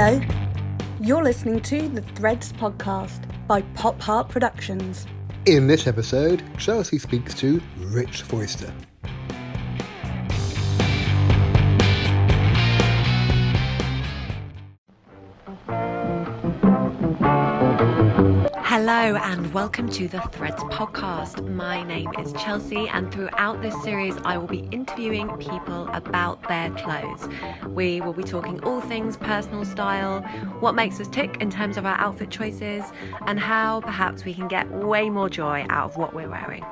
Hello, you're listening to the Threads podcast by Pop Heart Productions. In this episode, Chelsea speaks to Rich Foister. Hello and welcome to the Threads podcast. My name is Chelsea, and throughout this series, I will be interviewing people about their clothes. We will be talking all things personal style, what makes us tick in terms of our outfit choices, and how perhaps we can get way more joy out of what we're wearing.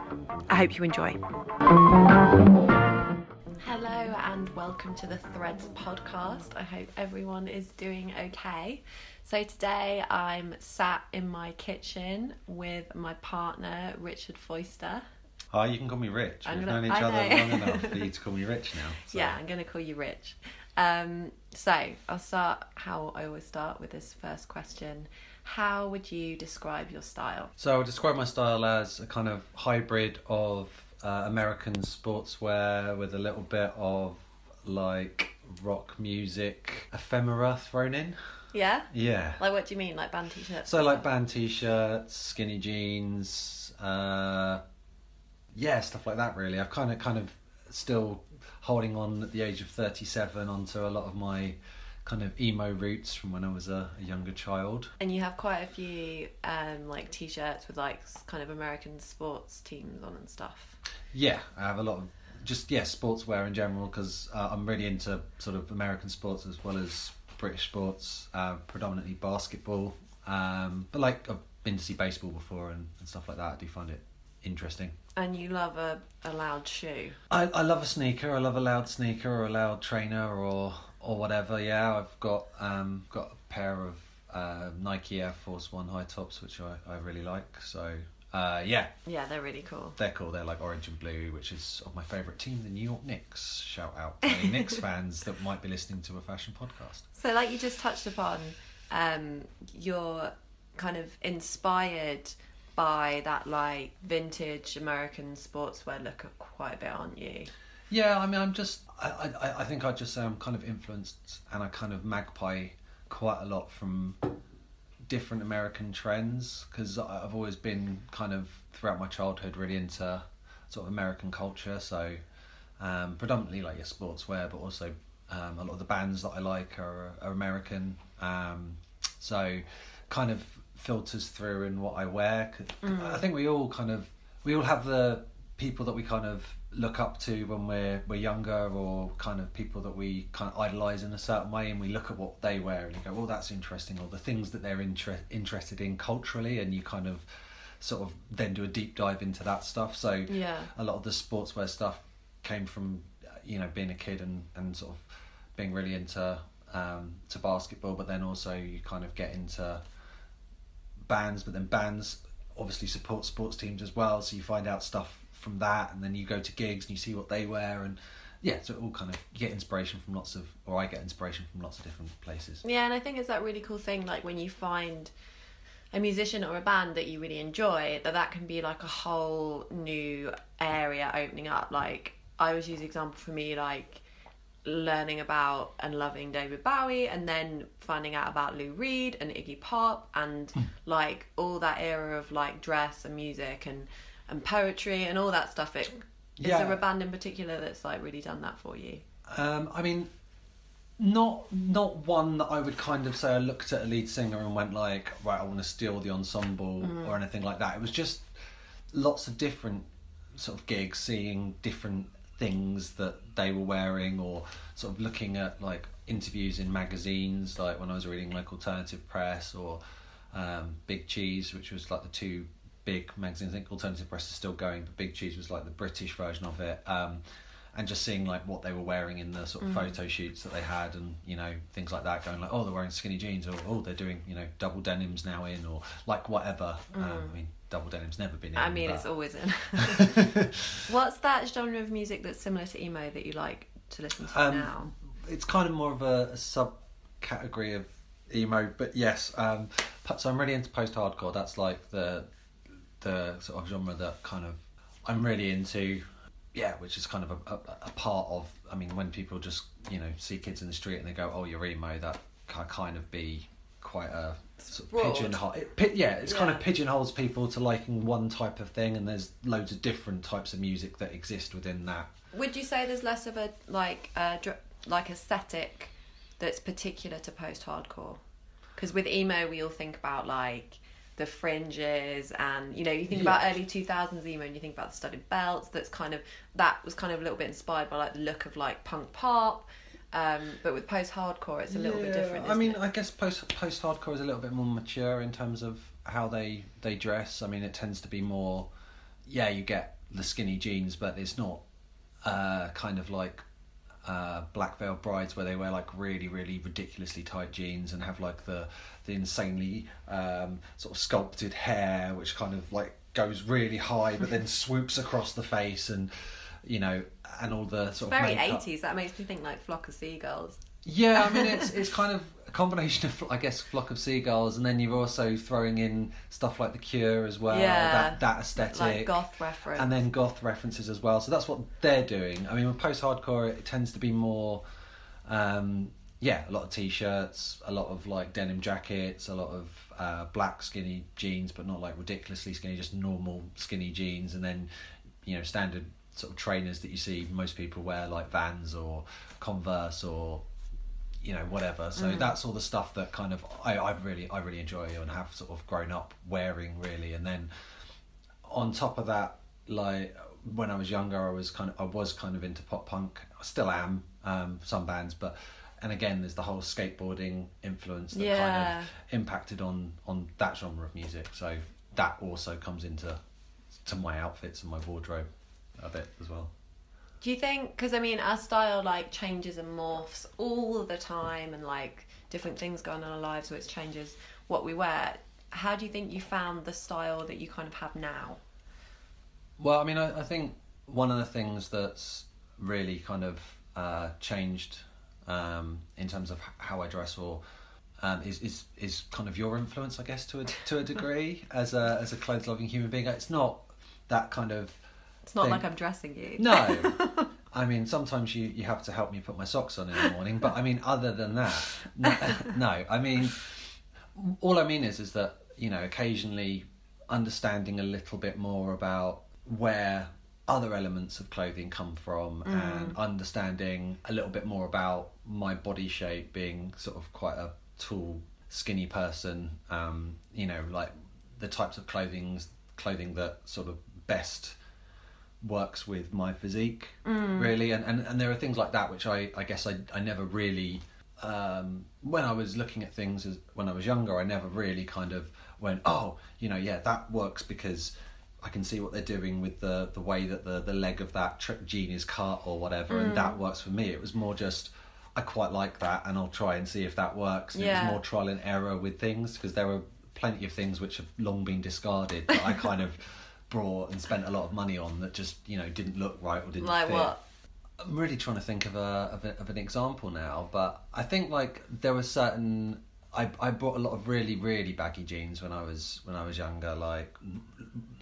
I hope you enjoy. Hello and welcome to the Threads podcast. I hope everyone is doing okay. So today I'm sat in my kitchen with my partner Richard Foister. Hi, you can call me Rich. I'm We've gonna- known each other long enough for you to call me Rich now. so- Yeah, I'm going to call you Rich. Um, so I'll start how I always start with this first question. How would you describe your style? So I would describe my style as a kind of hybrid of uh, American sportswear with a little bit of like rock music ephemera thrown in. Yeah? Yeah. Like what do you mean? Like band t-shirts? So like band t-shirts, skinny jeans, uh, yeah, stuff like that. Really, I've kind of kind of still holding on at the age of thirty-seven onto a lot of my kind of emo roots from when I was a, a younger child. And you have quite a few um, like t-shirts with like kind of American sports teams on and stuff. Yeah, I have a lot of just yeah sportswear in general because uh, I'm really into sort of American sports as well as British sports, uh, predominantly basketball. Um, but like I've been to see baseball before and, and stuff like that. I do find it interesting. And you love a, a loud shoe. I, I love a sneaker. I love a loud sneaker or a loud trainer or or whatever. Yeah, I've got um got a pair of uh, Nike Air Force One high tops which I, I really like. So uh, yeah, Yeah, they're really cool. they're cool. They're like orange and blue, which is of my favourite team, the New York Knicks. Shout out to any Knicks fans that might be listening to a fashion podcast. So, like you just touched upon, um, you're kind of inspired by that like vintage American sportswear look quite a bit, aren't you? Yeah, I mean, I'm just. I, I, I think I just say I'm kind of influenced, and I kind of magpie quite a lot from different American trends because I've always been kind of throughout my childhood really into sort of American culture. So um, predominantly like your sportswear, but also um, a lot of the bands that I like are, are American. Um, so kind of filters through in what I wear. 'Cause I think we all kind of we all have the people that we kind of look up to when we're we're younger or kind of people that we kind of idolize in a certain way and we look at what they wear and you go well that's interesting or the things that they're inter- interested in culturally and you kind of sort of then do a deep dive into that stuff so Yeah. a lot of the sportswear stuff came from uh, you know being a kid and and sort of being really into um to basketball but then also you kind of get into bands, but then bands obviously support sports teams as well. So you find out stuff from that, and then you go to gigs and you see what they wear, and yeah, so it all kind of you get inspiration from lots of, or I get inspiration from lots of different places. Yeah, and I think it's that really cool thing, like when you find a musician or a band that you really enjoy, that that can be like a whole new area opening up. Like I always use the example for me, like learning about and loving David Bowie, and then finding out about Lou Reed and Iggy Pop, and hmm. like all that era of like dress and music and and poetry and all that stuff. It is Yeah. there a band in particular that's like really done that for you? Um, I mean, not not one that I would kind of say I looked at a lead singer and went like, right, I want to steal the ensemble or anything like that. It was just lots of different sort of gigs, seeing different things that they were wearing, or sort of looking at like interviews in magazines, like when I was reading like Alternative Press or um, Big Cheese, which was like the two big magazines. I think Alternative Press is still going, but Big Cheese was like the British version of it. Um, and just seeing like what they were wearing in the sort of photo shoots that they had, and you know things like that, going like, oh, they're wearing skinny jeans, or oh, they're doing you know double denims now in, or like whatever. Um, I mean, double denim's never been in. I mean, but- it's always in. What's that genre of music that's similar to emo that you like to listen to Um, now? it's kind of more of a, a subcategory of emo, but yes. Um, so I'm really into post-hardcore. That's like the the sort of genre that kind of I'm really into. Yeah, which is kind of a, a, a part of. I mean, when people just you know see kids in the street and they go, "Oh, you're emo," that ki- kind of be quite a sort of pigeonhole. It, pi- yeah, it's kind of Yeah. pigeonholes people to liking one type of thing, and there's loads of different types of music that exist within that. Would you say there's less of a like a like aesthetic that's particular to post-hardcore? Because with emo, we all think about like the fringes and you know you think about early 2000s emo and you think about the studded belts that's kind of that was kind of a little bit inspired by like the look of like punk pop um, but with post-hardcore it's a little bit different I mean, it? I guess post post hardcore is a little bit more mature in terms of how they they dress. I mean, it tends to be more, yeah, you get the skinny jeans, but it's not uh, kind of like uh, Black Veil Brides where they wear like really really ridiculously tight jeans and have like the the insanely um, sort of sculpted hair, which kind of like goes really high but then swoops across the face and you know and all the sort of very makeup. 80s that makes me think like flock of seagulls Yeah, I mean it's it's kind of a combination of I guess flock of seagulls, and then you're also throwing in stuff like the Cure as well. Yeah, that that aesthetic, like goth reference and then goth references as well. So that's what they're doing. I mean, with post-hardcore, it tends to be more, um, yeah, a lot of t-shirts, a lot of like denim jackets, a lot of uh, black skinny jeans, but not like ridiculously skinny, just normal skinny jeans, and then you know standard sort of trainers that you see most people wear, like Vans or Converse or you know whatever. So that's all the stuff that kind of I, I really I really enjoy and have sort of grown up wearing really, and then on top of that, like when I was younger, I was kind of I was kind of into pop punk. I still am um, some bands, but and again, there's the whole skateboarding influence that Yeah. kind of impacted on on that genre of music. So that also comes into to my outfits and my wardrobe a bit as well. Do you think? Because I mean, our style like changes and morphs all the time, and like different things go on in our lives, which changes what we wear. How do you think you found the style that you kind of have now? Well, I mean, I, I think one of the things that's really kind of uh, changed um, in terms of how I dress or um, is, is is kind of your influence, I guess, to a to a degree as a as a clothes loving human being. It's not that kind of It's not thing. like I'm dressing you. No. I mean, sometimes you, you have to help me put my socks on in the morning, but I mean, other than that, no. no. I mean, all I mean is is that you know, occasionally understanding a little bit more about where other elements of clothing come from and understanding a little bit more about my body shape being sort of quite a tall skinny person um you know like the types of clothing clothing that sort of best works with my physique really and, and and there are things like that which i i guess i i never really um when i was looking at things as when i was younger i never really kind of went oh you know yeah that works because I can see what they're doing with the the way that the the leg of that trick jean is cut or whatever, and that works for me. It was more just I quite like that, and I'll try and see if that works. And It Yeah. was more trial and error with things because there were plenty of things which have long been discarded that I kind of brought and spent a lot of money on that just you know didn't look right or didn't Like fit. what? I'm really trying to think of a, of a of an example now, but I think like there were certain. I I bought a lot of really really baggy jeans when I was when I was younger, like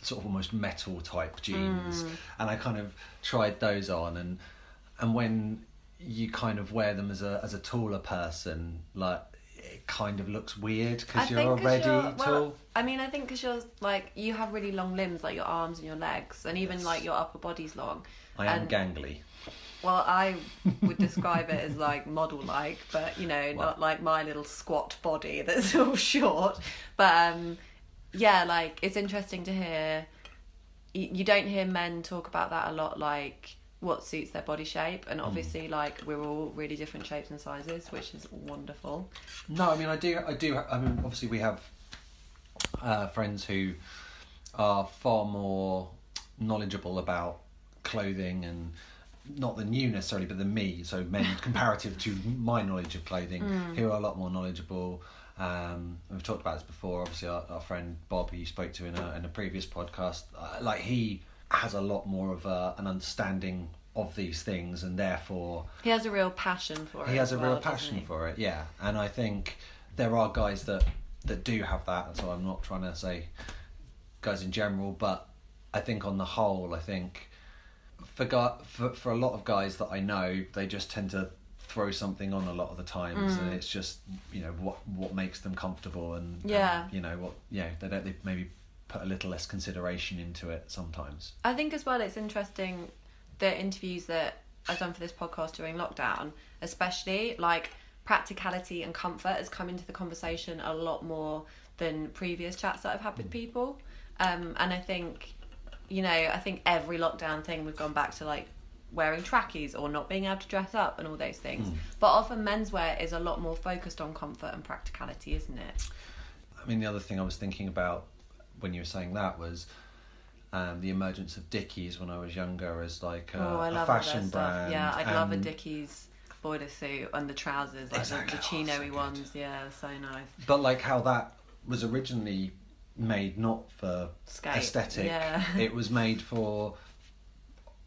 sort of almost metal type jeans, Mm. and I kind of tried those on, and and when you kind of wear them as a as a taller person, like it kind of looks weird because you're already you're- tall. well, I mean, I think because you're like you have really long limbs, like your arms and your legs, and even Yes. like your upper body's long. I am and- gangly. Well, I would describe it as like model like, but you know, Well- not like my little squat body that's all short. But um, yeah, like it's interesting to hear. You, you don't hear men talk about that a lot, like what suits their body shape, and obviously, like we're all really different shapes and sizes, which is wonderful. No, I mean I do. I do. I mean, obviously we have uh, friends who are far more knowledgeable about clothing and not than you necessarily, but than me. So men comparative to my knowledge of clothing, who are a lot more knowledgeable. Um, we've talked about this before. Obviously, our, our friend Bob, who you spoke to in a in a previous podcast, uh, like he has a lot more of a, an understanding of these things, and therefore He has a real passion for it. he has a well, real passion for it yeah and i think there are guys that that do have that so i'm not trying to say guys in general but i think on the whole i think for, for for a lot of guys that i know they just tend to throw something on a lot of the times, and mm. it's just you know what what makes them comfortable and and, Yeah. you know what yeah they don't they maybe put a little less consideration into it sometimes. I think as well it's interesting the interviews that I've done for this podcast during lockdown, especially like practicality and comfort has come into the conversation a lot more than previous chats that I've had with people. Um, and I think, you know, I think every lockdown thing we've gone back to like wearing trackies or not being able to dress up and all those things. But often menswear is a lot more focused on comfort and practicality, isn't it? I mean, the other thing I was thinking about when you were saying that was um, the emergence of Dickies when I was younger as like a, oh, I a love all fashion brand. Yeah, I'd love a Dickies boiler suit and the trousers, like Exactly. the, Oh, the chino-y ones. Yeah, so nice. But like how that was originally made not for Skate, aesthetic. yeah. It was made for.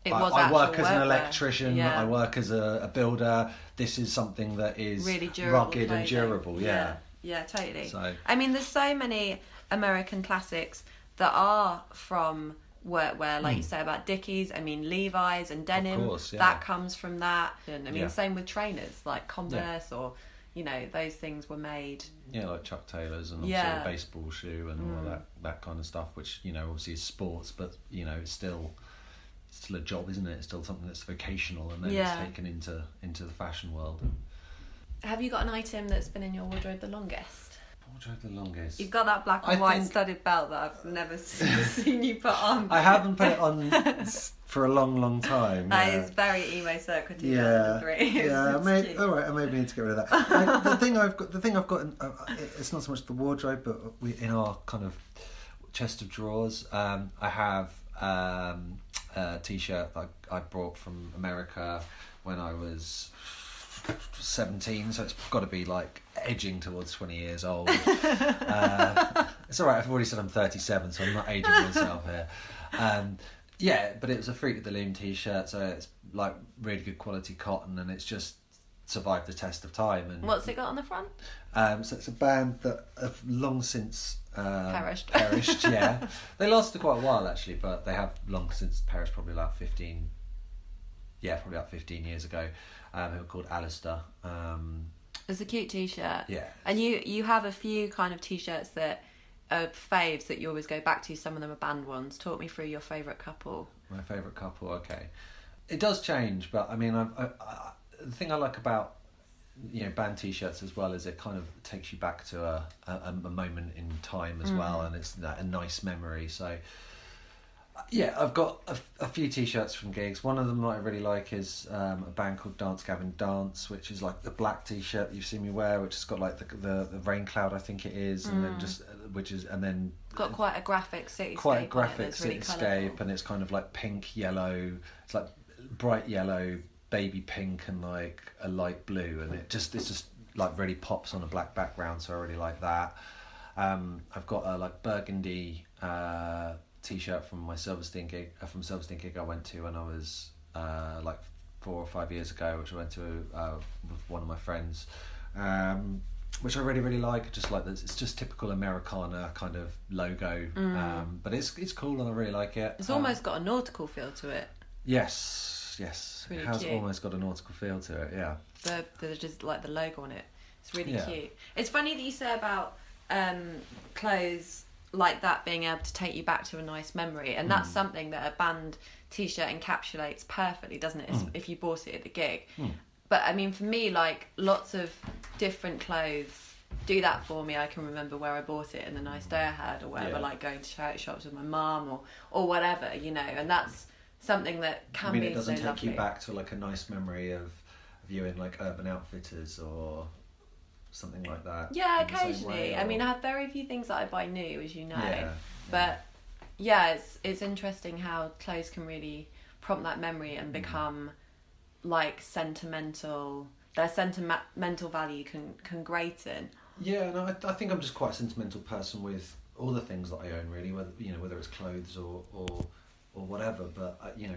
It I, was I work as an electrician. Yeah. I work as a, a builder. This is something that is really durable rugged and durable. Yeah. yeah, yeah, totally. So- I mean, there's so many American classics that are from workwear, like you say about Dickies. I mean, Levi's and denim. Hmm. course, yeah. That comes from that. And I mean, Yeah. same with trainers like Converse or you know those things were made. Yeah, like Chuck Taylors and also Yeah. baseball shoe and all that that kind of stuff, which you know obviously is sports, but you know it's still it's still a job, isn't it? It's still something that's vocational, and then Yeah. it's taken into into the fashion world. Have you got an item that's been in your wardrobe the longest? Wardrobe the longest. You've got that black and I white think- studded belt that I've never seen, seen you put on. I haven't put it on for a long, long time. That yeah. is very emo circa Yeah, 2003. yeah. It's May, all right, I maybe need to get rid of that. Like, the thing I've got, the thing I've got, in, uh, it's not so much the wardrobe, but we in our kind of chest of drawers. Um, I have um, a t-shirt that I, I brought from America when I was seventeen, so it's got to be like edging towards twenty years old. uh, it's all right. I've already said I'm thirty-seven, so I'm not aging myself here. Um, yeah, but it was a Fruit of the Loom t-shirt, so it's like really good quality cotton, and it's just survived the test of time. And What's it got on the front? um, so it's a band that have long since um, Perished. Perished, yeah. they lasted quite a while actually, but they have long since perished. Probably about fifteen. Yeah, probably about fifteen years ago. Um, who were called Allister. Um, It's a cute t-shirt. yeah. And you you have a few kind of t-shirts that are faves that you always go back to. Some of them are band ones. Talk me through your favourite couple. My favourite couple, okay. It does change, but I mean, I, I, I, the thing I like about you know band t-shirts as well is it kind of takes you back to a, a, a moment in time as well, and it's a nice memory. So yeah, I've got a, a few t-shirts from gigs. One of them that I really like is um, a band called Dance Gavin Dance, which is like the black t-shirt you've seen me wear, which has got like the the, the rain cloud, I think it is, and then just which is and then Got quite a graphic cityscape. quite a it graphic really cityscape, colourful. and it's kind of like pink, yellow. It's like bright yellow, baby pink, and like a light blue, and it just it's just like really pops on a black background. So I really like that. Um, I've got a like burgundy uh, t-shirt from my Silverstein gig uh, from Silverstein gig I went to when I was uh, like four or five years ago, which I went to uh, with one of my friends. Um, which I really really like. Just like this, it's just typical Americana kind of logo, um, but it's it's cool and I really like it. It's Um, almost got a nautical feel to it. yes, yes, really it has cute. almost got a nautical feel to it. Yeah, The, the just like the logo on it. It's really Yeah. cute. It's funny that you say about um, clothes like that being able to take you back to a nice memory, and Mm. that's something that a band T-shirt encapsulates perfectly, doesn't it? Mm. If you bought it at the gig. But I mean, for me, like lots of different clothes do that for me. I can remember where I bought it and the nice day I had, or whatever. Yeah. Like going to charity shops with my mum, or or whatever, you know. And that's something that can I mean be it doesn't so take lovely. you back to like a nice memory of of you in like Urban Outfitters or something like that. Yeah, in the same occasionally. way, I mean, I have very few things that I buy new, as you know. Yeah, But yeah, it's it's interesting how clothes can really prompt that memory Mm. and become like sentimental. Their sentimental value can can greaten. Yeah, no, I, I think I'm just quite a sentimental person with all the things that I own, really. Whether you know whether it's clothes or or or whatever. But uh, you know,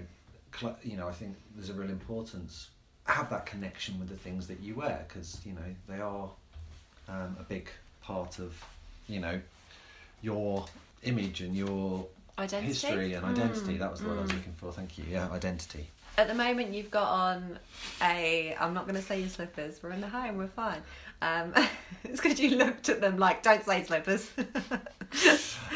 cl- you know, I think there's a real importance have that connection with the things that you wear because you know they are um, a big part of you know your image and your Identity? history and identity. Mm, That was the word I was mm. looking for. Thank you. Yeah, identity. At the moment, you've got on a. I'm not going to say your slippers. We're in the home. We're fine. Um, it's because you looked at them like, don't say slippers.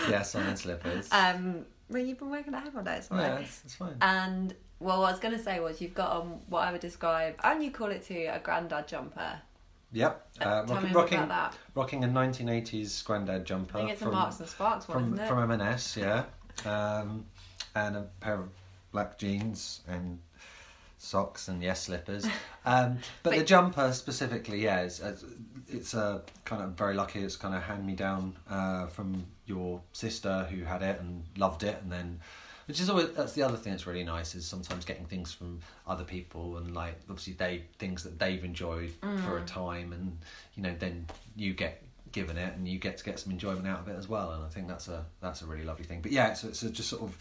yes, I'm in slippers. um, well, you've been working at home all day, it's right. yeah, it's, it's fine. And well, what I was going to say was you've got on what I would describe, and you call it too, a grandad jumper. Yep. Uh, Tell rocking, rocking, rocking a 1980s granddad jumper I think it's a from Marks and Sparks one, from isn't it? from M&S, yeah, um, and a pair of black jeans and socks and yes slippers. Um, but, the jumper specifically, yeah, it's, it's, it's a kind of very lucky. It's kind of hand me down uh, from your sister who had it and loved it, and then. Which is always that's the other thing that's really nice is sometimes getting things from other people and like obviously they things that they've enjoyed for a Mm. time and you know then you get given it and you get to get some enjoyment out of it as well and I think that's a that's a really lovely thing but yeah it's, it's a just sort of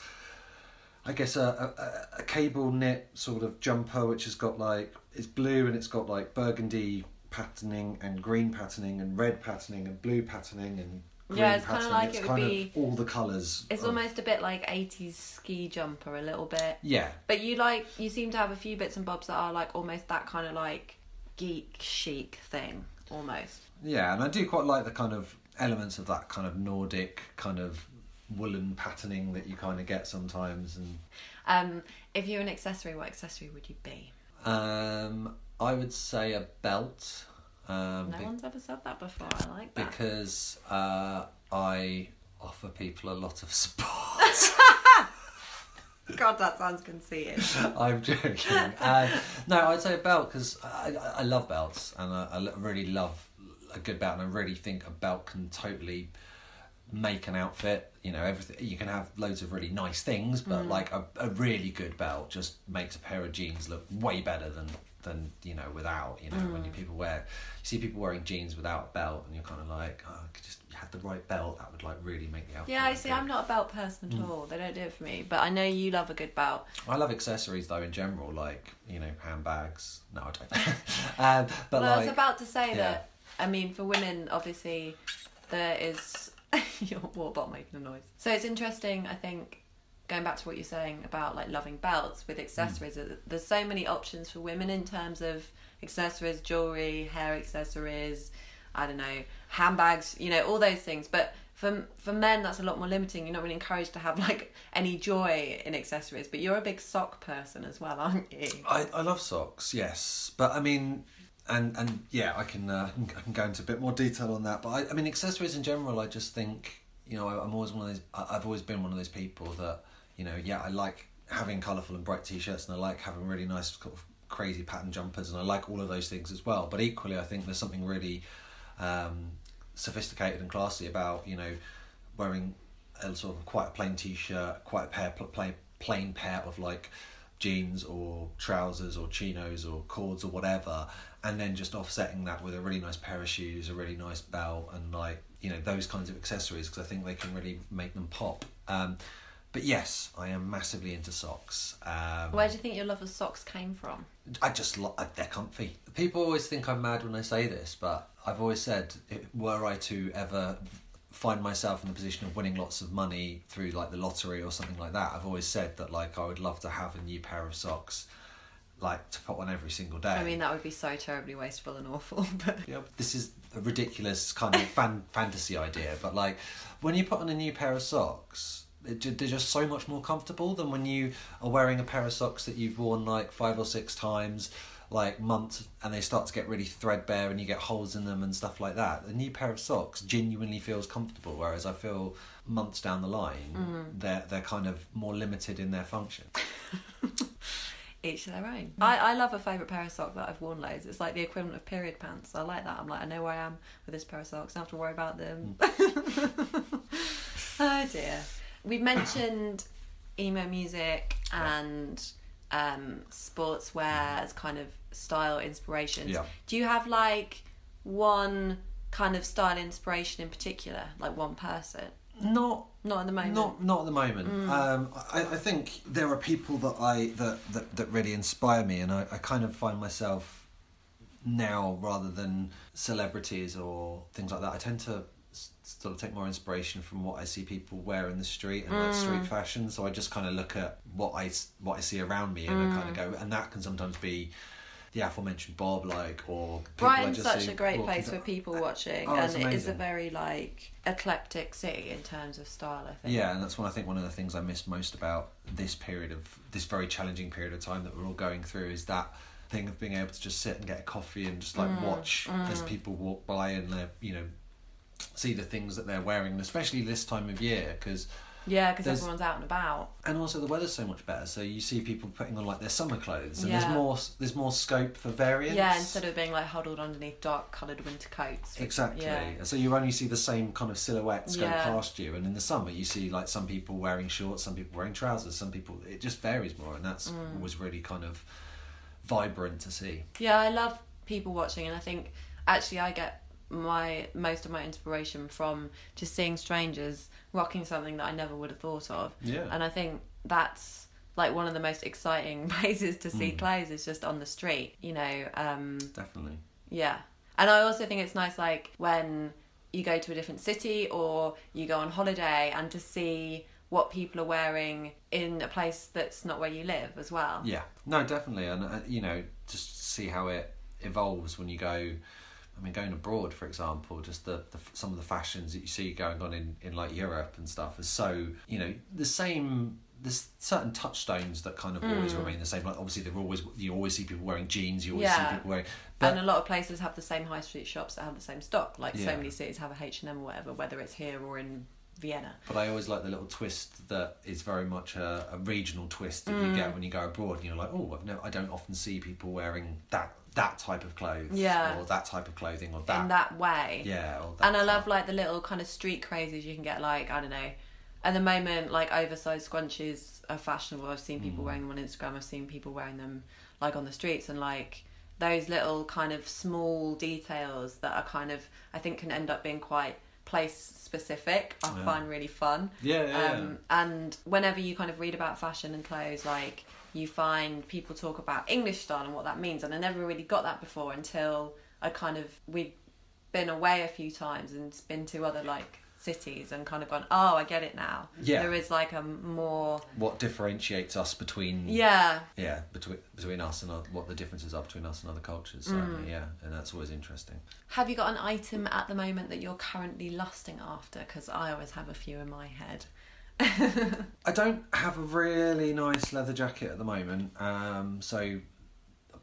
I guess a, a, a cable knit sort of jumper which has got like it's blue and it's got like burgundy patterning and green patterning and red patterning and blue patterning and green Yeah, it's kinda like it's it would kind be- of all the colours It's of- almost a bit like 80s ski jumper, a little bit. yeah But you like, you seem to have a few bits and bobs that are like almost that kind of like geek chic thing, almost. Yeah, and I do quite like the kind of elements of that kind of Nordic kind of woolen patterning that you kind of get sometimes. And Um, if you're an accessory, what accessory would you be? um, I would say a belt. Um, No be- one's ever said that before. I like that. because uh, I offer people a lot of support. God, that sounds conceited. I'm joking. Uh, no, I'd say a belt because I, I- love belts and I, I really love a good belt, and I really think a belt can totally make an outfit. You know, everything you can have loads of really nice things, but like a, a really good belt just makes a pair of jeans look way better than than you know without. You know, when you people wear, you see people wearing jeans without a belt, and you're kind of like, oh, I could just had the right belt, that would like really make the outfit. Yeah, I see. good. I'm not a belt person at all. They don't do it for me. But I know you love a good belt. I love accessories though in general, like you know handbags. No, I don't. um, but well, I was about to say yeah. that. I mean, for women, obviously, there is your water bottle making a noise. So it's interesting. I think going back to what you're saying about like loving belts with accessories. that There's so many options for women in terms of accessories, jewelry, hair accessories. I don't know, handbags. You know, all those things. But for for men, that's a lot more limiting. You're not really encouraged to have like any joy in accessories. But you're a big sock person as well, aren't you? I, I love socks, yes, but I mean, and and yeah, I can uh, I can go into a bit more detail on that. But I, I mean, accessories in general, I just think you know I, I'm always one of those. I- I've always been one of those people that you know, yeah, I like having colourful and bright t-shirts, and I like having really nice sort of crazy pattern jumpers, and I like all of those things as well. But equally, I think there's something really um, sophisticated and classy about you know wearing a sort of quite a plain t-shirt, quite a pair plain plain pair of like jeans or trousers or chinos or cords or whatever, and then just offsetting that with a really nice pair of shoes, a really nice belt, and like you know those kinds of accessories because I think they can really make them pop. Um, but yes, I am massively into socks. Um, Where do you think your love of socks came from? I just lo- they're comfy. People always think I'm mad when I say this, but I've always said, it, were I to ever find myself in the position of winning lots of money through like the lottery or something like that, I've always said that like I would love to have a new pair of socks, like to put on every single day. I mean, that would be so terribly wasteful and awful. But Yeah, this is a ridiculous kind of fan fantasy idea, but like when you put on a new pair of socks, they're just so much more comfortable than when you are wearing a pair of socks that you've worn like five or six times, like months, and they start to get really threadbare and you get holes in them and stuff like that. A new pair of socks genuinely feels comfortable, whereas I feel months down the line mm-hmm. they're they're kind of more limited in their function. each their own. I, I love a favourite pair of socks that I've worn loads. It's like the equivalent of period pants. I like that. I'm like, I know where I am with this pair of socks. I don't have to worry about them. Hmm. oh dear. We've mentioned emo music and um, sportswear as kind of style inspirations. Yeah. Do you have like one kind of style inspiration in particular, like one person? Not Not at the moment. Not not at the moment. Um, I, I think there are people that I that, that, that really inspire me, and I, I kind of find myself now rather than celebrities or things like that. I tend to sort of take more inspiration from what I see people wear in the street and like Mm. street fashion. So I just kind of look at what I what I see around me and I Mm. kind of go, and that can sometimes be the aforementioned Bob like or I just such see a great place for people watching, Oh, and it's a very like eclectic city in terms of style. I think. Yeah, and that's one I think one of the things I miss most about this period of this very challenging period of time that we're all going through is that thing of being able to just sit and get a coffee and just like Mm, watch as people walk by and they you know see the things that they're wearing, especially this time of year because yeah, because everyone's out and about. and also the weather's so much better, so you see people putting on like their summer clothes, and there's more there's more scope for variance. Yeah, instead of being like huddled underneath dark coloured winter coats. Exactly. Yeah. So you only see the same kind of silhouettes go past you, and in the summer you see like some people wearing shorts, some people wearing trousers, some people. It just varies more, and that's Mm. was really kind of vibrant to see. Yeah, I love people watching, and I think actually I get my most of my inspiration from just seeing strangers rocking something that I never would have thought of. Yeah. And I think that's like one of the most exciting places to see clothes is just on the street. You know, um, Definitely. yeah. And I also think it's nice, like when you go to a different city or you go on holiday, and to see what people are wearing in a place that's not where you live as well. Yeah. No, definitely, and uh, you know, just see how it evolves when you go. I mean, going abroad, for example, just the, the some of the fashions that you see going on in, in like Europe and stuff is so you know the same. There's certain touchstones that kind of Mm. always remain the same. Like obviously, they're always you always see people wearing jeans. You always see people wearing. But and a lot of places have the same high street shops that have the same stock. Like Yeah. so many cities have a H and M or whatever, whether it's here or in Vienna. But I always like the little twist that is very much a, a regional twist that you Mm. get when you go abroad, and you're like, oh, I've no, I don't often see people wearing that that type of clothes, Yeah. or that type of clothing, or that, in that way. yeah, or that and I type. love like the little kind of street crazes you can get. Like I don't know, at the moment like oversized scrunchies are fashionable. I've seen Mm. people wearing them on Instagram. I've seen people wearing them like on the streets and like those little kind of small details that are kind of I think can end up being quite place specific. I Yeah. find really fun. Yeah, yeah, Um, and whenever you kind of read about fashion and clothes, like you find people talk about English style and what that means, and I never really got that before until I kind of we'd been away a few times and been to other like cities and kind of gone, oh, I get it now. Yeah. there is like a more what differentiates us between yeah yeah between between us and what the differences are between us and other cultures. Mm. Yeah, and that's always interesting. Have you got an item at the moment that you're currently lusting after? Because I always have a few in my head. I don't have a really nice leather jacket at the moment, um, so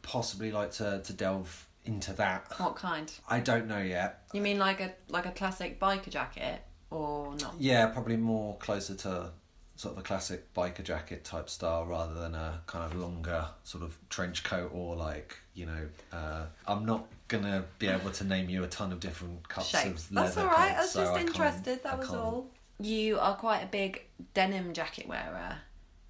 possibly like to to delve into that. What kind? I don't know yet. You mean like a like a classic biker jacket or not? Yeah, probably more closer to sort of a classic biker jacket type style rather than a kind of longer sort of trench coat or like you know. Uh, I'm not gonna be able to name you a ton of different cuts shapes. of leather. That's all right. I was so just can't- interested. That I was all. You are quite a big denim jacket wearer,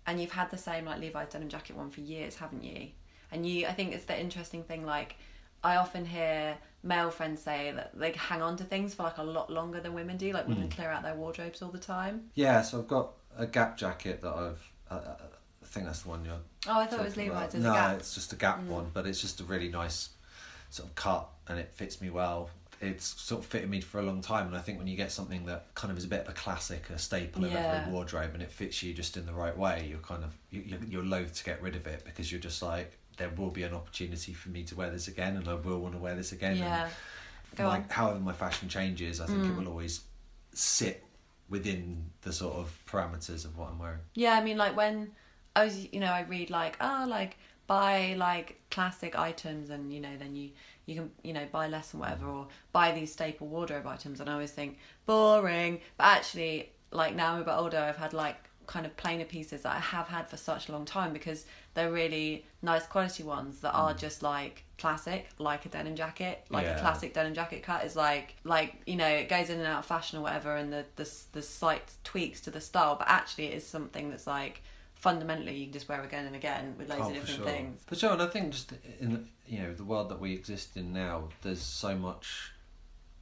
and you've had the same like Levi's denim jacket one for years, haven't you? And you, I think it's the interesting thing. Like, I often hear male friends say that they hang on to things for like a lot longer than women do. Like women Mm. clear out their wardrobes all the time. Yeah, so I've got a Gap jacket that I've. Uh, uh, I think that's the one you're. Oh, I thought it was. Levi's. No, a gap. it's just a Gap Mm. one, but it's just a really nice sort of cut, and it fits me well. It's sort of fitted me for a long time, and I think when you get something that kind of is a bit of a classic, a staple of Yeah. every wardrobe, and it fits you just in the right way, you're kind of you, you're, you're loath to get rid of it because you're just like there will be an opportunity for me to wear this again, and I will want to wear this again. and Yeah. My, however my fashion changes, I think it Mm. will always sit within the sort of parameters of what I'm wearing. Yeah, I mean, like when I was, you know, I read like, oh, like buy like classic items, and you know, then you you can you know buy less and whatever, or buy these staple wardrobe items, and I always think boring, but actually, like now I'm a bit older, I've had like kind of plainer pieces that I have had for such a long time because they're really nice quality ones that are mm. just like classic, like a denim jacket, like Yeah. a classic denim jacket cut is like like you know it goes in and out of fashion or whatever, and the the the slight tweaks to the style, but actually it is something that's like fundamentally you can just wear again and again with loads Oh, of different sure. things. For sure, and I think just in you know the world that we exist in now, there's so much.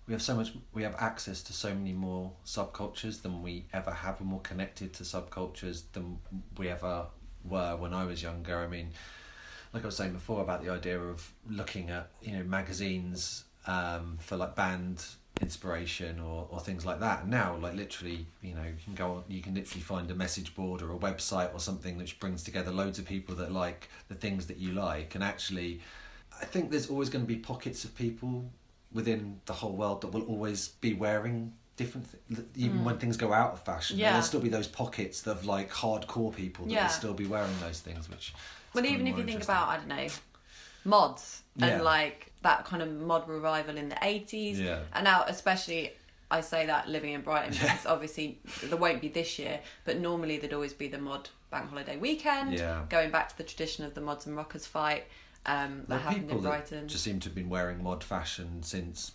We have so much. We have access to so many more subcultures than we ever have. We're more connected to subcultures than we ever were when I was younger. I mean, like I was saying before about the idea of looking at you know magazines um, for like band inspiration or, or things like that. Now, like literally, you know, you can go on, you can literally find a message board or a website or something which brings together loads of people that like the things that you like. And actually, I think there's always going to be pockets of people within the whole world that will always be wearing different th- even when things go out of fashion Mm. Yeah. there'll still be those pockets of like hardcore people that Yeah. will still be wearing those things which Well, even if you think about, I don't know, mods Yeah. and like that kind of mod revival in the 80s. Yeah. And now, especially, I say that living in Brighton Yeah. because obviously there won't be this year, but normally there'd always be the mod bank holiday weekend. Yeah. Going back to the tradition of the mods and rockers fight um, that happened in Brighton. just seem to have been wearing mod fashion since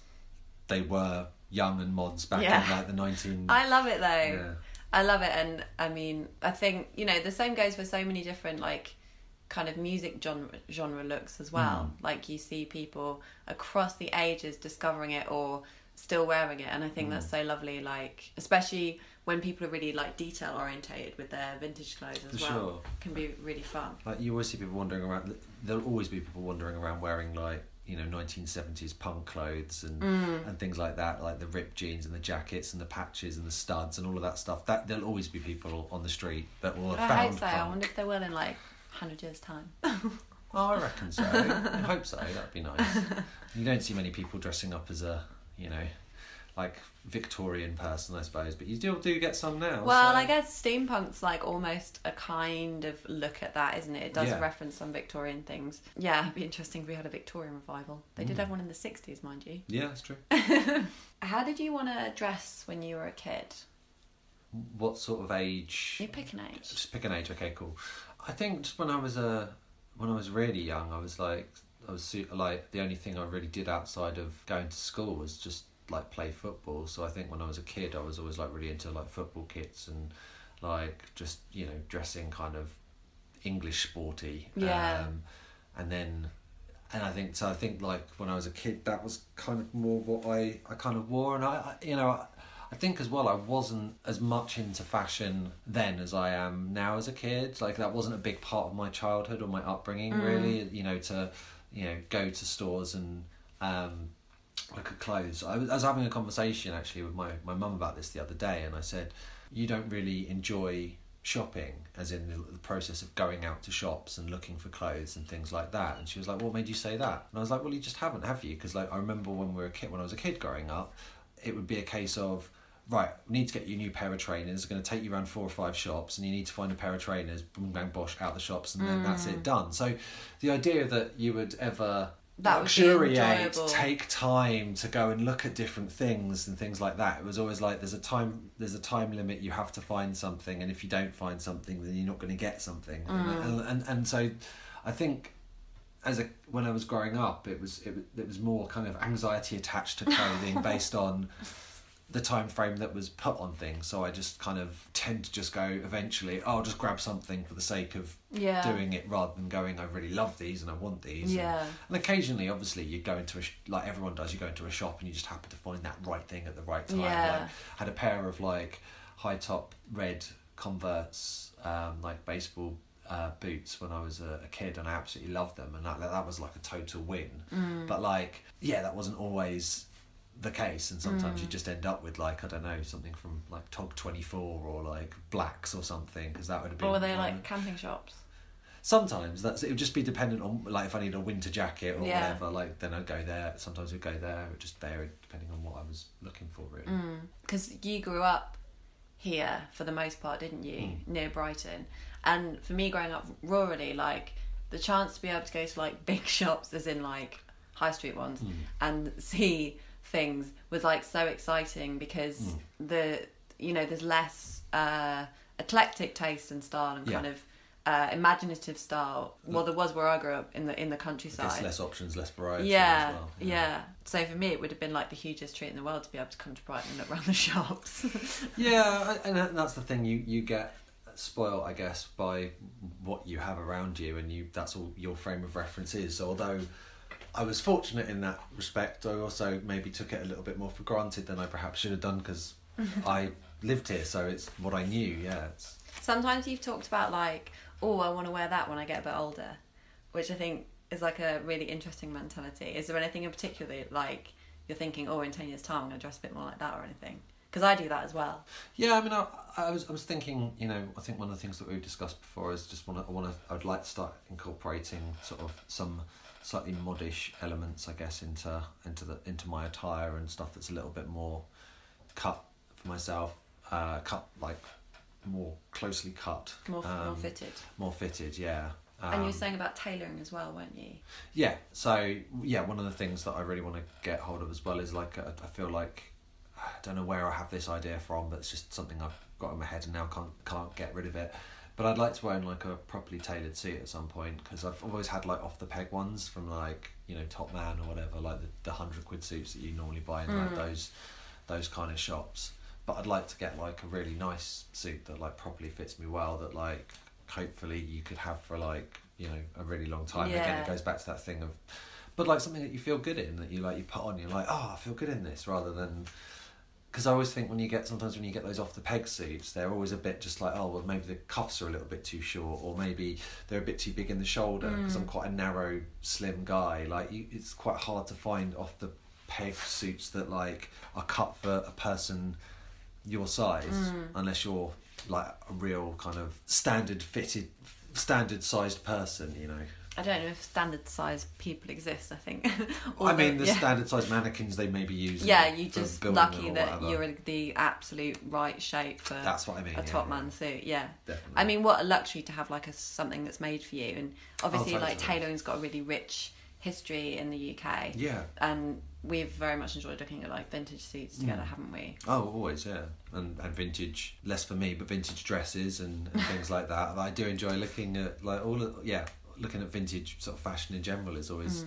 they were young and mods back Yeah. in like the 19 I love it though. Yeah. I love it, and I mean, I think you know the same goes for so many different like kind of music genre genre looks as well. Mm. Like you see people across the ages discovering it or still wearing it, and I think Mm. that's so lovely. Like especially when people are really like detail orientated with their vintage clothes as For well, sure. can be really fun. like you always see people wandering around there'll always be people wandering around wearing like you know 1970s punk clothes and Mm. and things like that like the ripped jeans and the jackets and the patches and the studs and all of that stuff that there'll always be people on the street that will have I found hope so. I wonder if they will in like hundred years time. Oh, I reckon so. I hope so. That'd be nice. You don't see many people dressing up as a, you know, like Victorian person, I suppose, but you still do get some now. Well, so- I guess steampunk's like almost a kind of look at that, isn't it? It does Yeah. reference some Victorian things. Yeah, it'd be interesting if we had a Victorian revival. They Mm. did have one in the 60s, mind you. Yeah, that's true. How did you want to dress when you were a kid? What sort of age? You pick an age. Just pick an age. Okay, cool. I think just when I was uh, when I was really young, I was like, I was like the only thing I really did outside of going to school was just like play football. So I think when I was a kid, I was always like really into like football kits and like just you know dressing kind of English sporty. Yeah. Um, and then. And I think so. I think like when I was a kid, that was kind of more what I, I kind of wore, and I, I you know I, think as well I wasn't as much into fashion then as I am now as a kid. Like that wasn't a big part of my childhood or my upbringing really. You know to you know go to stores and um, look at clothes. I was, I was having a conversation actually with my my mum about this the other day, and I said you don't really enjoy shopping as in the, the process of going out to shops and looking for clothes and things like that and she was like what made you say that and i was like well you just haven't have you because like i remember when we were a kid when i was a kid growing up it would be a case of right we need to get you a new pair of trainers it's going to take you around four or five shops and you need to find a pair of trainers boom bang bosh out the shops and then that's it done. So the idea that you would ever That luxuriate take time to go and look at different things and things like that it was always like there's a time there's a time limit you have to find something and if you don't find something then you're not going to get something. And, and and so i think as a when i was growing up it was it, was- it was more kind of anxiety attached to clothing based on the time frame that was put on things so i just kind of tend to just go eventually oh, i'll just grab something for the sake of Yeah. doing it rather than going i really love these and i want these And- Yeah. and occasionally, obviously, you go into a sh- like everyone does. You go into a shop and you just happen to find that right thing at the right time. Yeah. Like, had a pair of like high top red Converse um, like baseball uh, boots when I was a, a kid, and I absolutely loved them, and that that was like a total win. Mm. But like, yeah, that wasn't always the case, and sometimes Mm. you just end up with like I don't know something from like Tog Twenty Four or like Blacks or something because that would have been. Or were they my- like camping shops? Sometimes that's it would just be dependent on like if I need a winter jacket or Yeah. whatever, like then I'd go there. Sometimes we'd go there. It just vary depending on what I was looking for really. Mm. Because you grew up here for the most part, didn't you? Mm. Near Brighton. And for me, growing up rurally, like the chance to be able to go to like big shops, as in like high street ones, mm. and see things was like so exciting because the you know there's less uh, eclectic taste and style and Yeah. kind of uh, imaginative style. Well, there was where I grew up in the in the countryside. less options, less variety Yeah, well. yeah, So for me, it would have been like the hugest treat in the world to be able to come to Brighton and look around the shops. Yeah, and that's the thing. You you get spoiled, I guess, by what you have around you, and you that's all your frame of reference is. So although I was fortunate in that respect, I also maybe took it a little bit more for granted than I perhaps should have done because I lived here, so it's what I knew. Yeah, it's, Sometimes you've talked about like, oh, I want to wear that when I get a bit older, which I think is like a really interesting mentality. Is there anything in particular like you're thinking, oh, in ten years' time, I'm going to dress a bit more like that or anything. Because I do that as well. Yeah, I mean, I, I was I was thinking, you know, I think one of the things that we've discussed before is just want to, I want to, I'd like to start incorporating sort of some slightly modish elements, I guess, into into the into my attire and stuff that's a little bit more cut for myself, uh, cut like more closely cut, More, more um, fitted. more fitted, yeah. and you were Um, saying about tailoring as well, weren't you? Yeah. So yeah, one of the things that I really want to get hold of as well is like uh, I feel like I don't know where I have this idea from, but it's just something I've got in my head and now can't can't get rid of it. But I'd like to own like a properly tailored suit at some point because I've always had like off the peg ones from like you know Topman or whatever, like the the hundred quid suits that you normally buy in like hmm. those those kind of shops. But I'd like to get like a really nice suit that like properly fits me well. That like hopefully you could have for like you know a really long time. Again, it goes back to that thing of, but like something that you feel good in that you like you put on. You're like, oh, I feel good in this, rather than. Because I always think when you get sometimes when you get those off the peg suits, they're always a bit just like oh well maybe the cuffs are a little bit too short or maybe they're a bit too big in the shoulder because I'm mm. quite a narrow, slim guy. Like you, it's quite hard to find off the peg suits that like are cut for a person your size mm. unless you're like a real kind of standard fitted, standard sized person. You know. I don't know if standard size people exist. I think. I mean, the yeah. standard sized mannequins they may be using. Yeah, you just lucky that you're the absolute right shape for That's what I mean, a yeah, top yeah. man suit. Yeah, Definitely. I mean, what a luxury to have like a something that's made for you, and obviously, like Oh, totally. tailoring's got a really rich history in the UK. Yeah. and we've very much enjoyed looking at like vintage suits together, Mm. haven't we? Oh, always, yeah, and and vintage, less for me, but vintage dresses and, and things like that. I do enjoy looking at like all of yeah, looking at vintage sort of fashion in general is always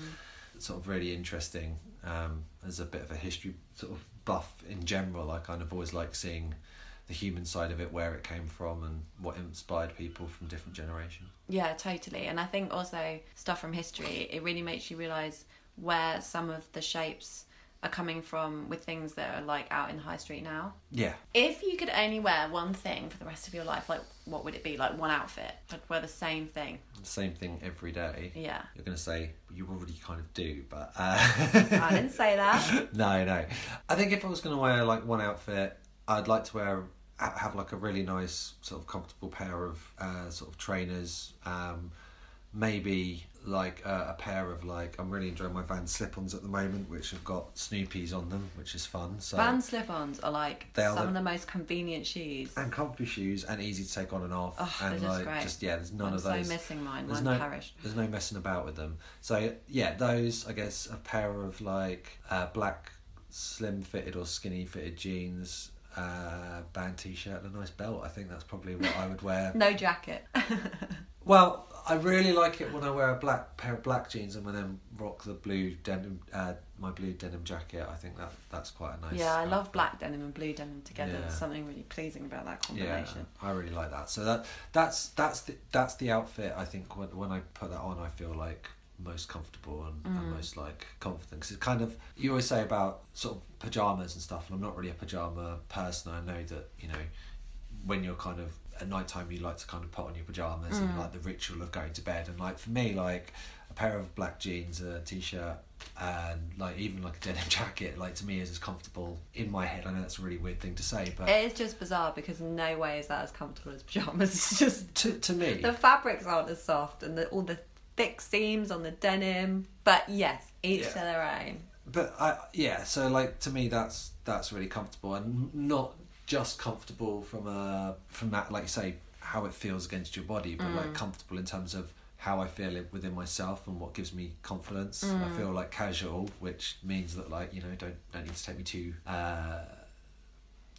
sort of really interesting. Um, as a bit of a history sort of buff in general, I kind of always like seeing the human side of it, where it came from, and what inspired people from different generations. Yeah, totally. And I think also stuff from history, it really makes you realise where some of the shapes are coming from with things that are like out in the high street now. Yeah, If you could only wear one thing for the rest of your life, like what would it be? Like one outfit? I'd wear the same thing. same thing every day. Yeah. You're to say you already kind of do, but uh, I didn't say that. no, no. I think if I was to wear like one outfit, I'd like to wear have like a really nice sort of comfortable pair of uh, sort of trainers. Um, maybe like uh, a pair of like I'm really enjoying my Van slip-ons at the moment, which have got Snoopy's on them, which is fun. So Van slip-ons are like They are some the- of the most convenient shoes. and comfy shoes and easy to take on and off. Oh, and they're just like great. just yeah, there's none I'm of so those. missing mine. There's Mine no perished. there's no messing about with them. So yeah, those I guess a pair of like uh, black slim fitted or skinny fitted jeans, uh, band t-shirt, and a nice belt. I think that's probably what I would wear. No jacket. Well, I really like it when I wear a black pair of black jeans and when then rock the blue denim, uh, my blue denim jacket. I think that that's quite a nice. yeah, I love black denim and blue denim together. Yeah. There's something really pleasing about that combination. Yeah, I really like that. So that that's that's the that's the outfit. I think when when I put that on, I feel like most comfortable and, Mm. and most like confident. Because it's kind of you always say about sort of pajamas and stuff, and I'm not really a pajama person. I know that you know when you're kind of at night time, you like to kind of put on your pajamas Mm. and like the ritual of going to bed. And like for me, like a pair of black jeans, a t-shirt, and like even like a denim jacket, like to me is as comfortable in my head. I know that's a really weird thing to say, but It is just bizarre because in no way is that as comfortable as pajamas. It's just to to me, the fabrics aren't as soft and the, all the thick seams on the denim. But yes, each Yeah. to their own. but I yeah so like to me that's that's really comfortable and not just comfortable from a from that like you say how it feels against your body but like comfortable in terms of how I feel it within myself and what gives me confidence. I feel like casual which means that like you know don't don't need to take me too uh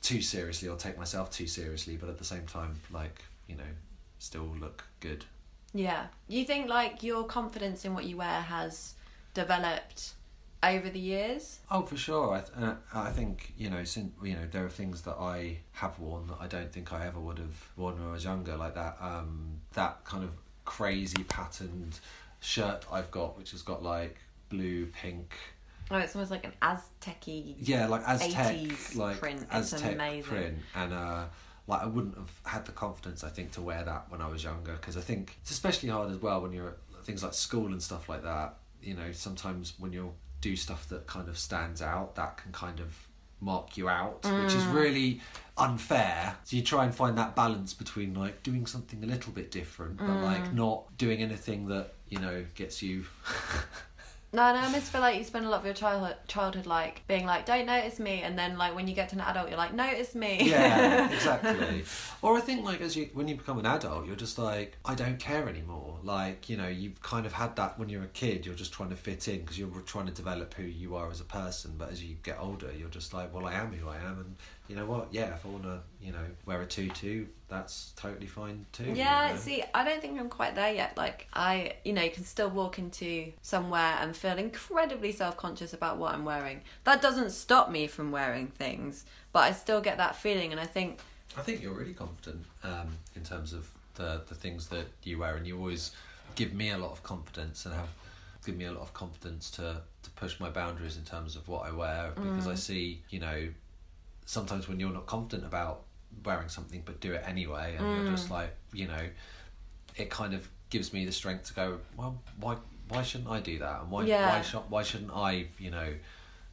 too seriously or take myself too seriously but at the same time like you know still look good. Yeah. You think like your confidence in what you wear has developed over the years? Oh, for sure. I, th- uh, I think you know, since you know, there are things that I have worn that I don't think I ever would have worn when I was younger, like that. Um, that kind of crazy patterned shirt I've got, which has got like blue, pink. Oh, it's almost like an Aztec-y. Yeah, like Aztec, 80s like print. It's Aztec amazing. print, and uh, like I wouldn't have had the confidence I think to wear that when I was younger because I think it's especially hard as well when you're at things like school and stuff like that. You know, sometimes when you're do stuff that kind of stands out, that can kind of mark you out, which Mm. is really unfair. So you try and find that balance between like doing something a little bit different, but Mm. like not doing anything that you know gets you. No, no, I just feel like you spend a lot of your childhood, childhood like being like, "Don't notice me," and then like when you get to an adult, you're like, "Notice me." yeah, exactly. Or I think like as you when you become an adult, you're just like I don't care anymore. Like you know you've kind of had that when you're a kid. You're just trying to fit in because you're trying to develop who you are as a person. But as you get older, you're just like, well, I am who I am, and you know what? Yeah, if I want to, you know, wear a tutu, that's totally fine too. Yeah, you know? see, I don't think I'm quite there yet. Like, I, you know, can still walk into somewhere and feel incredibly self conscious about what I'm wearing. That doesn't stop me from wearing things, but I still get that feeling, and I think, I think you're really confident um, in terms of the the things that you wear, and you always give me a lot of confidence and have given me a lot of confidence to to push my boundaries in terms of what I wear because I see you know sometimes when you're not confident about wearing something but do it anyway, and you're just mm. like you know it kind of gives me the strength to go well why why shouldn't I do that? And why Yeah. why should why shouldn't I you know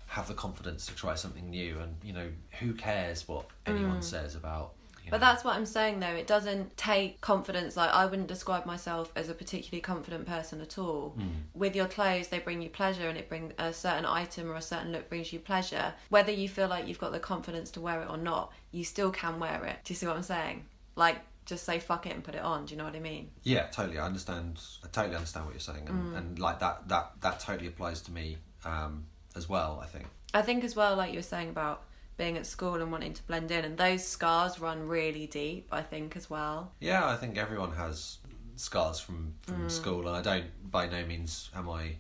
have the confidence to try something new? And you know who cares what anyone mm. says about you but that's what I'm saying though. It doesn't take confidence. Like, I wouldn't describe myself as a particularly confident person at all. With your clothes, they bring you pleasure, and it bring a certain item or a certain look brings you pleasure. Whether you feel like you've got the confidence to wear it or not, you still can wear it. Do you see what I'm saying? Like, just say fuck it and put it on. Do you know what I mean? yeah totally I understand I totally understand what you're saying and, and like that that that totally applies to me um, as well I think I think as well, like you were saying about being at school and wanting to blend in, and those scars run really deep. I think as well. Yeah, I think everyone has scars from from mm. school, and I don't by no means am I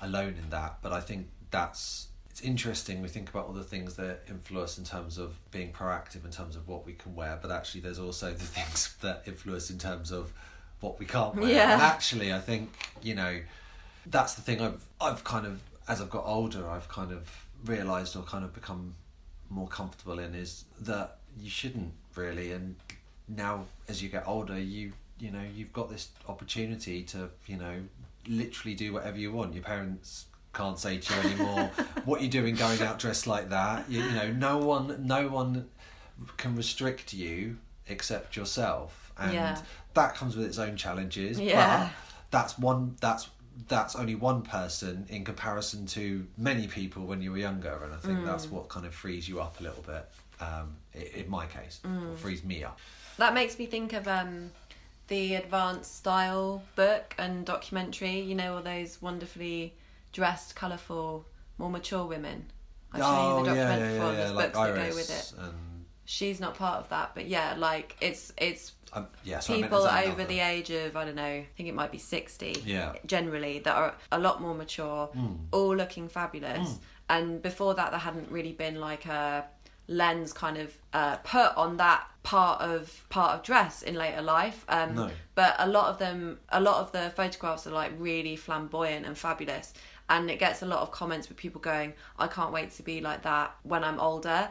alone in that. But I think that's it's interesting. We think about all the things that influence in terms of being proactive in terms of what we can wear, but actually there's also the things that influence in terms of what we can't wear. Yeah. And actually, I think you know that's the thing. I've I've kind of as I've got older, I've kind of realised or kind of become more comfortable in is that you shouldn't really and now as you get older you you know you've got this opportunity to you know literally do whatever you want your parents can't say to you anymore what you're doing going out dressed like that you, you know no one no one can restrict you except yourself and Yeah. that comes with its own challenges Yeah. but that's one that's that's only one person in comparison to many people when you were younger and i think Mm. that's what kind of frees you up a little bit um, in my case Mm. or frees me up That makes me think of um, the Advanced Style book and documentary. You know, all those wonderfully dressed, colourful, more mature women. I've shown you the documentary before. There's like books that go with it. and She's not part of that, but yeah, like it's it's um, yeah, so people over the age of I don't know, I think it might be sixty. Yeah. Generally, that are a lot more mature, Hmm. all looking fabulous. And before that, there hadn't really been like a lens kind of uh, put on that part of part of dress in later life. Um, No. But a lot of them, a lot of the photographs are like really flamboyant and fabulous. And it gets a lot of comments with people going, "I can't wait to be like that when I'm older."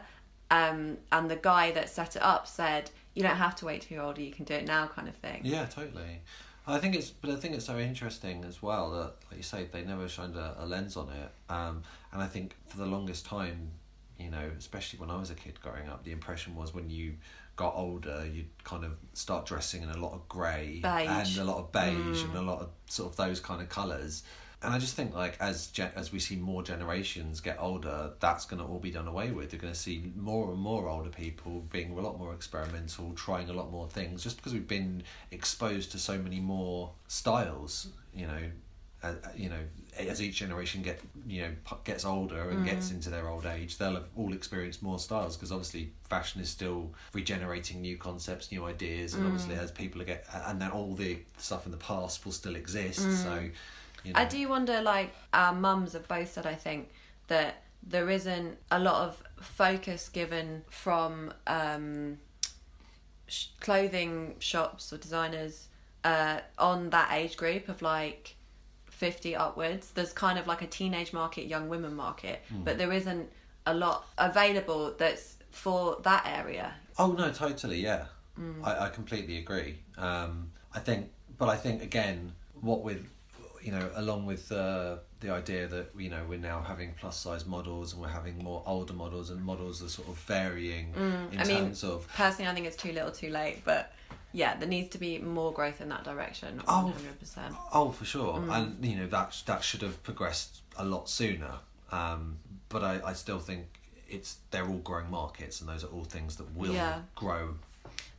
Um, and the guy that set it up said, "You don't have to wait till you're older; you can do it now," kind of thing. yeah totally. I think it's but i think it's so interesting as well that like you say they never shined a, a lens on it um, and i think for the longest time you know especially when i was a kid growing up the impression was when you got older you'd kind of start dressing in a lot of grey and a lot of beige and a lot of sort of those kind of colours and I just think like as gen- as we see more generations get older, that's going to all be done away with. You're going to see more and more older people being a lot more experimental, trying a lot more things, just because we've been exposed to so many more styles. You know, uh, you know, as each generation get you know p- gets older and gets into their old age, they'll have all experienced more styles because obviously fashion is still regenerating new concepts, new ideas, and obviously as people get and then all the stuff in the past will still exist. So. You know. I do wonder, like, our mums have both said, I think, that there isn't a lot of focus given from um, sh- clothing shops or designers uh, on that age group of like 50 upwards. There's kind of like a teenage market, young women market, but there isn't a lot available that's for that area. Oh no, totally, yeah. I, I completely agree. Um, I think, but I think again, what with you know, along with uh, the idea that you know we're now having plus size models and we're having more older models and models are sort of varying in Mm, I mean, terms of personally, I think it's too little, too late. But yeah, there needs to be more growth in that direction. Oh, One hundred percent. Oh, for sure, Mm. and you know that that should have progressed a lot sooner. Um, but I, I still think it's they're all growing markets, and those are all things that will Yeah. grow.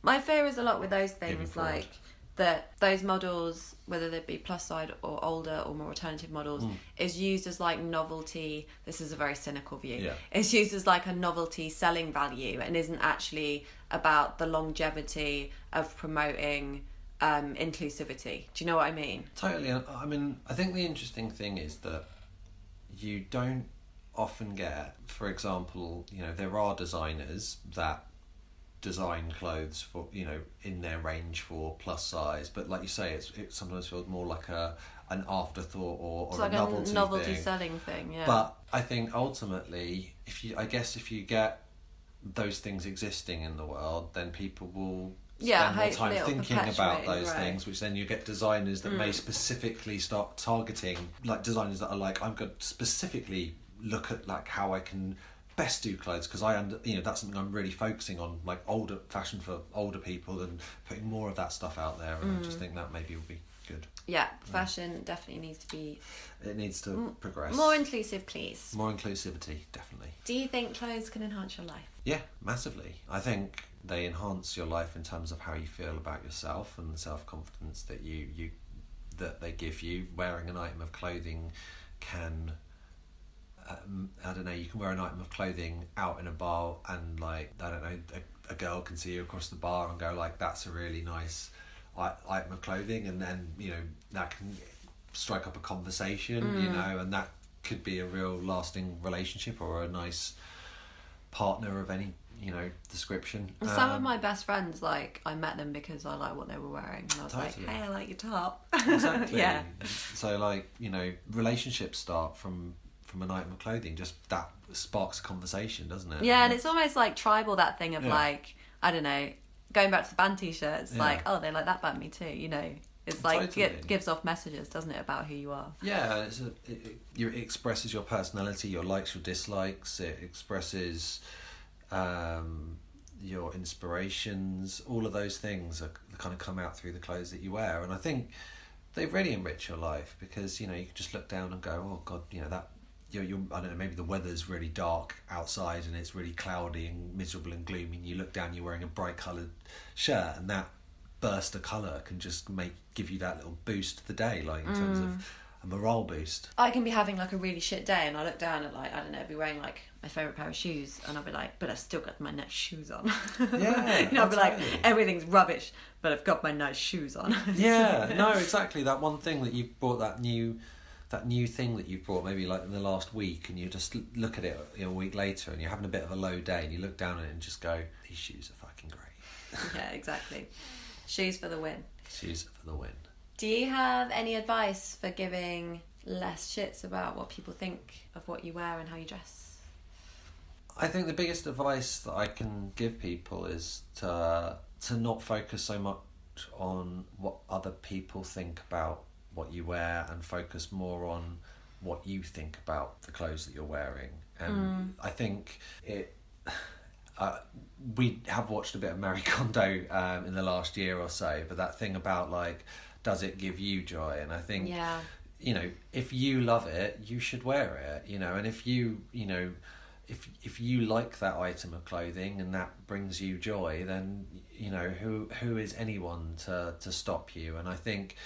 My fear is a lot with those things, like that those models, whether they be plus side or older or more alternative models, Mm. is used as like novelty. This is a very cynical view. Yeah. It's used as like a novelty selling value and isn't actually about the longevity of promoting um, inclusivity. Do you know what I mean? Totally. I mean, I think the interesting thing is that you don't often get, for example, you know, there are designers that design clothes for you know in their range for plus size, but like you say, it's it sometimes feels more like a an afterthought or, or like a a novelty, novelty thing. selling thing. Yeah. But I think ultimately, if you, I guess, if you get those things existing in the world, then people will spend Yeah, more time thinking about those grow. things. Which then you get designers that may Mm. specifically start targeting, like designers that are like, I'm going to specifically look at like how I can best do clothes because I under you know that's something I'm really focusing on, like older fashion for older people and putting more of that stuff out there. And I Mm. just think that maybe will be good. yeah, fashion definitely needs to be It needs to progress. more inclusive, please. more inclusivity, definitely. Do you think clothes can enhance your life? Yeah, massively. I think they enhance your life in terms of how you feel about yourself and the self confidence that you, you that they give you. Wearing an item of clothing can I don't know. You can wear an item of clothing out in a bar and like I don't know, a, a girl can see you across the bar and go like, "That's a really nice item of clothing," and then you know that can strike up a conversation. You know, and that could be a real lasting relationship or a nice partner of any you know description. And Some of Um, my best friends, like, I met them because I like what they were wearing. And I was Totally. like, hey, I like your top. exactly. yeah. So like you know, relationships start from from an item of clothing. Just that sparks a conversation, doesn't it? Yeah, and it's almost like tribal, that thing of Yeah. like, I don't know, going back to the band t shirts, Yeah. like, oh, they like that band, me too, you know. It's like, Totally. it gives off messages, doesn't it, about who you are? Yeah, it's a, it, it, it expresses your personality, your likes, your dislikes. It expresses um, your inspirations. All of those things are kind of come out through the clothes that you wear, and I think they really enrich your life because you know you can just look down and go, oh God, you know that. You're, you're, I don't know, maybe the weather's really dark outside and it's really cloudy and miserable and gloomy. And you look down, you're wearing a bright coloured shirt, and that burst of colour can just make give you that little boost to the day, like in terms of mm. a morale boost. I can be having like a really shit day and I look down at like, I don't know, be wearing like my favourite pair of shoes and I'll be like, but I've still got my nice shoes on. Yeah, you know, I'll be like, everything's rubbish, but I've got my nice shoes on. Yeah, no, exactly. That one thing that you brought, that new, that new thing that you brought, maybe like in the last week, and you just look at it you know, a week later, and you're having a bit of a low day, and you look down at it and just go, "These shoes are fucking great. yeah, exactly. Shoes for the win. Shoes for the win." Do you have any advice for giving less shits about what people think of what you wear and how you dress? I think the biggest advice that I can give people is to to not focus so much on what other people think about what you wear and focus more on what you think about the clothes that you're wearing. And I think it. Uh, we have watched a bit of Marie Kondo um, in the last year or so, but that thing about like, does it give you joy? And I think Yeah. you know if you love it you should wear it you know and if you you know if if you like that item of clothing and that brings you joy then you know who who is anyone to to stop you and i think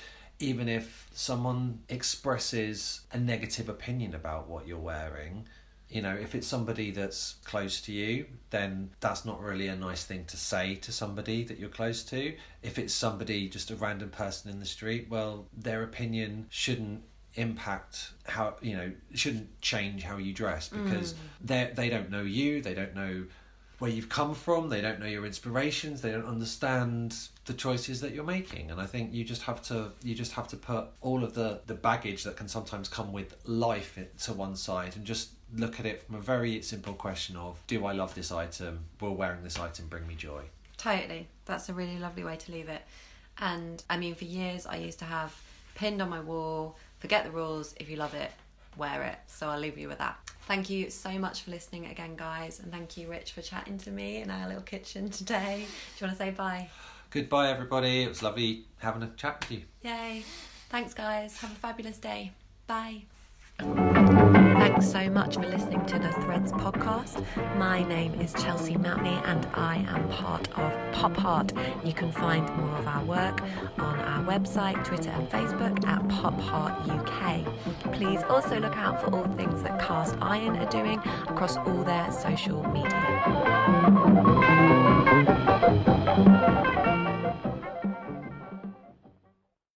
even if someone expresses a negative opinion about what you're wearing you know if it's somebody that's close to you then that's not really a nice thing to say to somebody that you're close to. If it's somebody just a random person in the street well their opinion shouldn't impact how you know shouldn't change how you dress because mm. they they don't know you they don't know where you've come from they don't know your inspirations they don't understand the choices that you're making and i think you just have to you just have to put all of the the baggage that can sometimes come with life to one side and just look at it from a very simple question of do i love this item will wearing this item bring me joy Totally. That's a really lovely way to leave it. And I mean, for years, I used to have pinned on my wall forget the rules. If you love it, wear it. So I'll leave you with that. Thank you so much for listening again, guys, and thank you, Rich, for chatting to me in our little kitchen today. Do you want to say bye? Goodbye, everybody. It was lovely having a chat with you. Yay. Thanks, guys. Have a fabulous day. Bye. Thanks so much for listening to the Threads podcast. My name is Chelsea Mountain and I am part of Pop Heart. You can find more of our work on our website, Twitter, and Facebook at Pop Heart UK. Please also look out for all things that Cast Iron are doing across all their social media.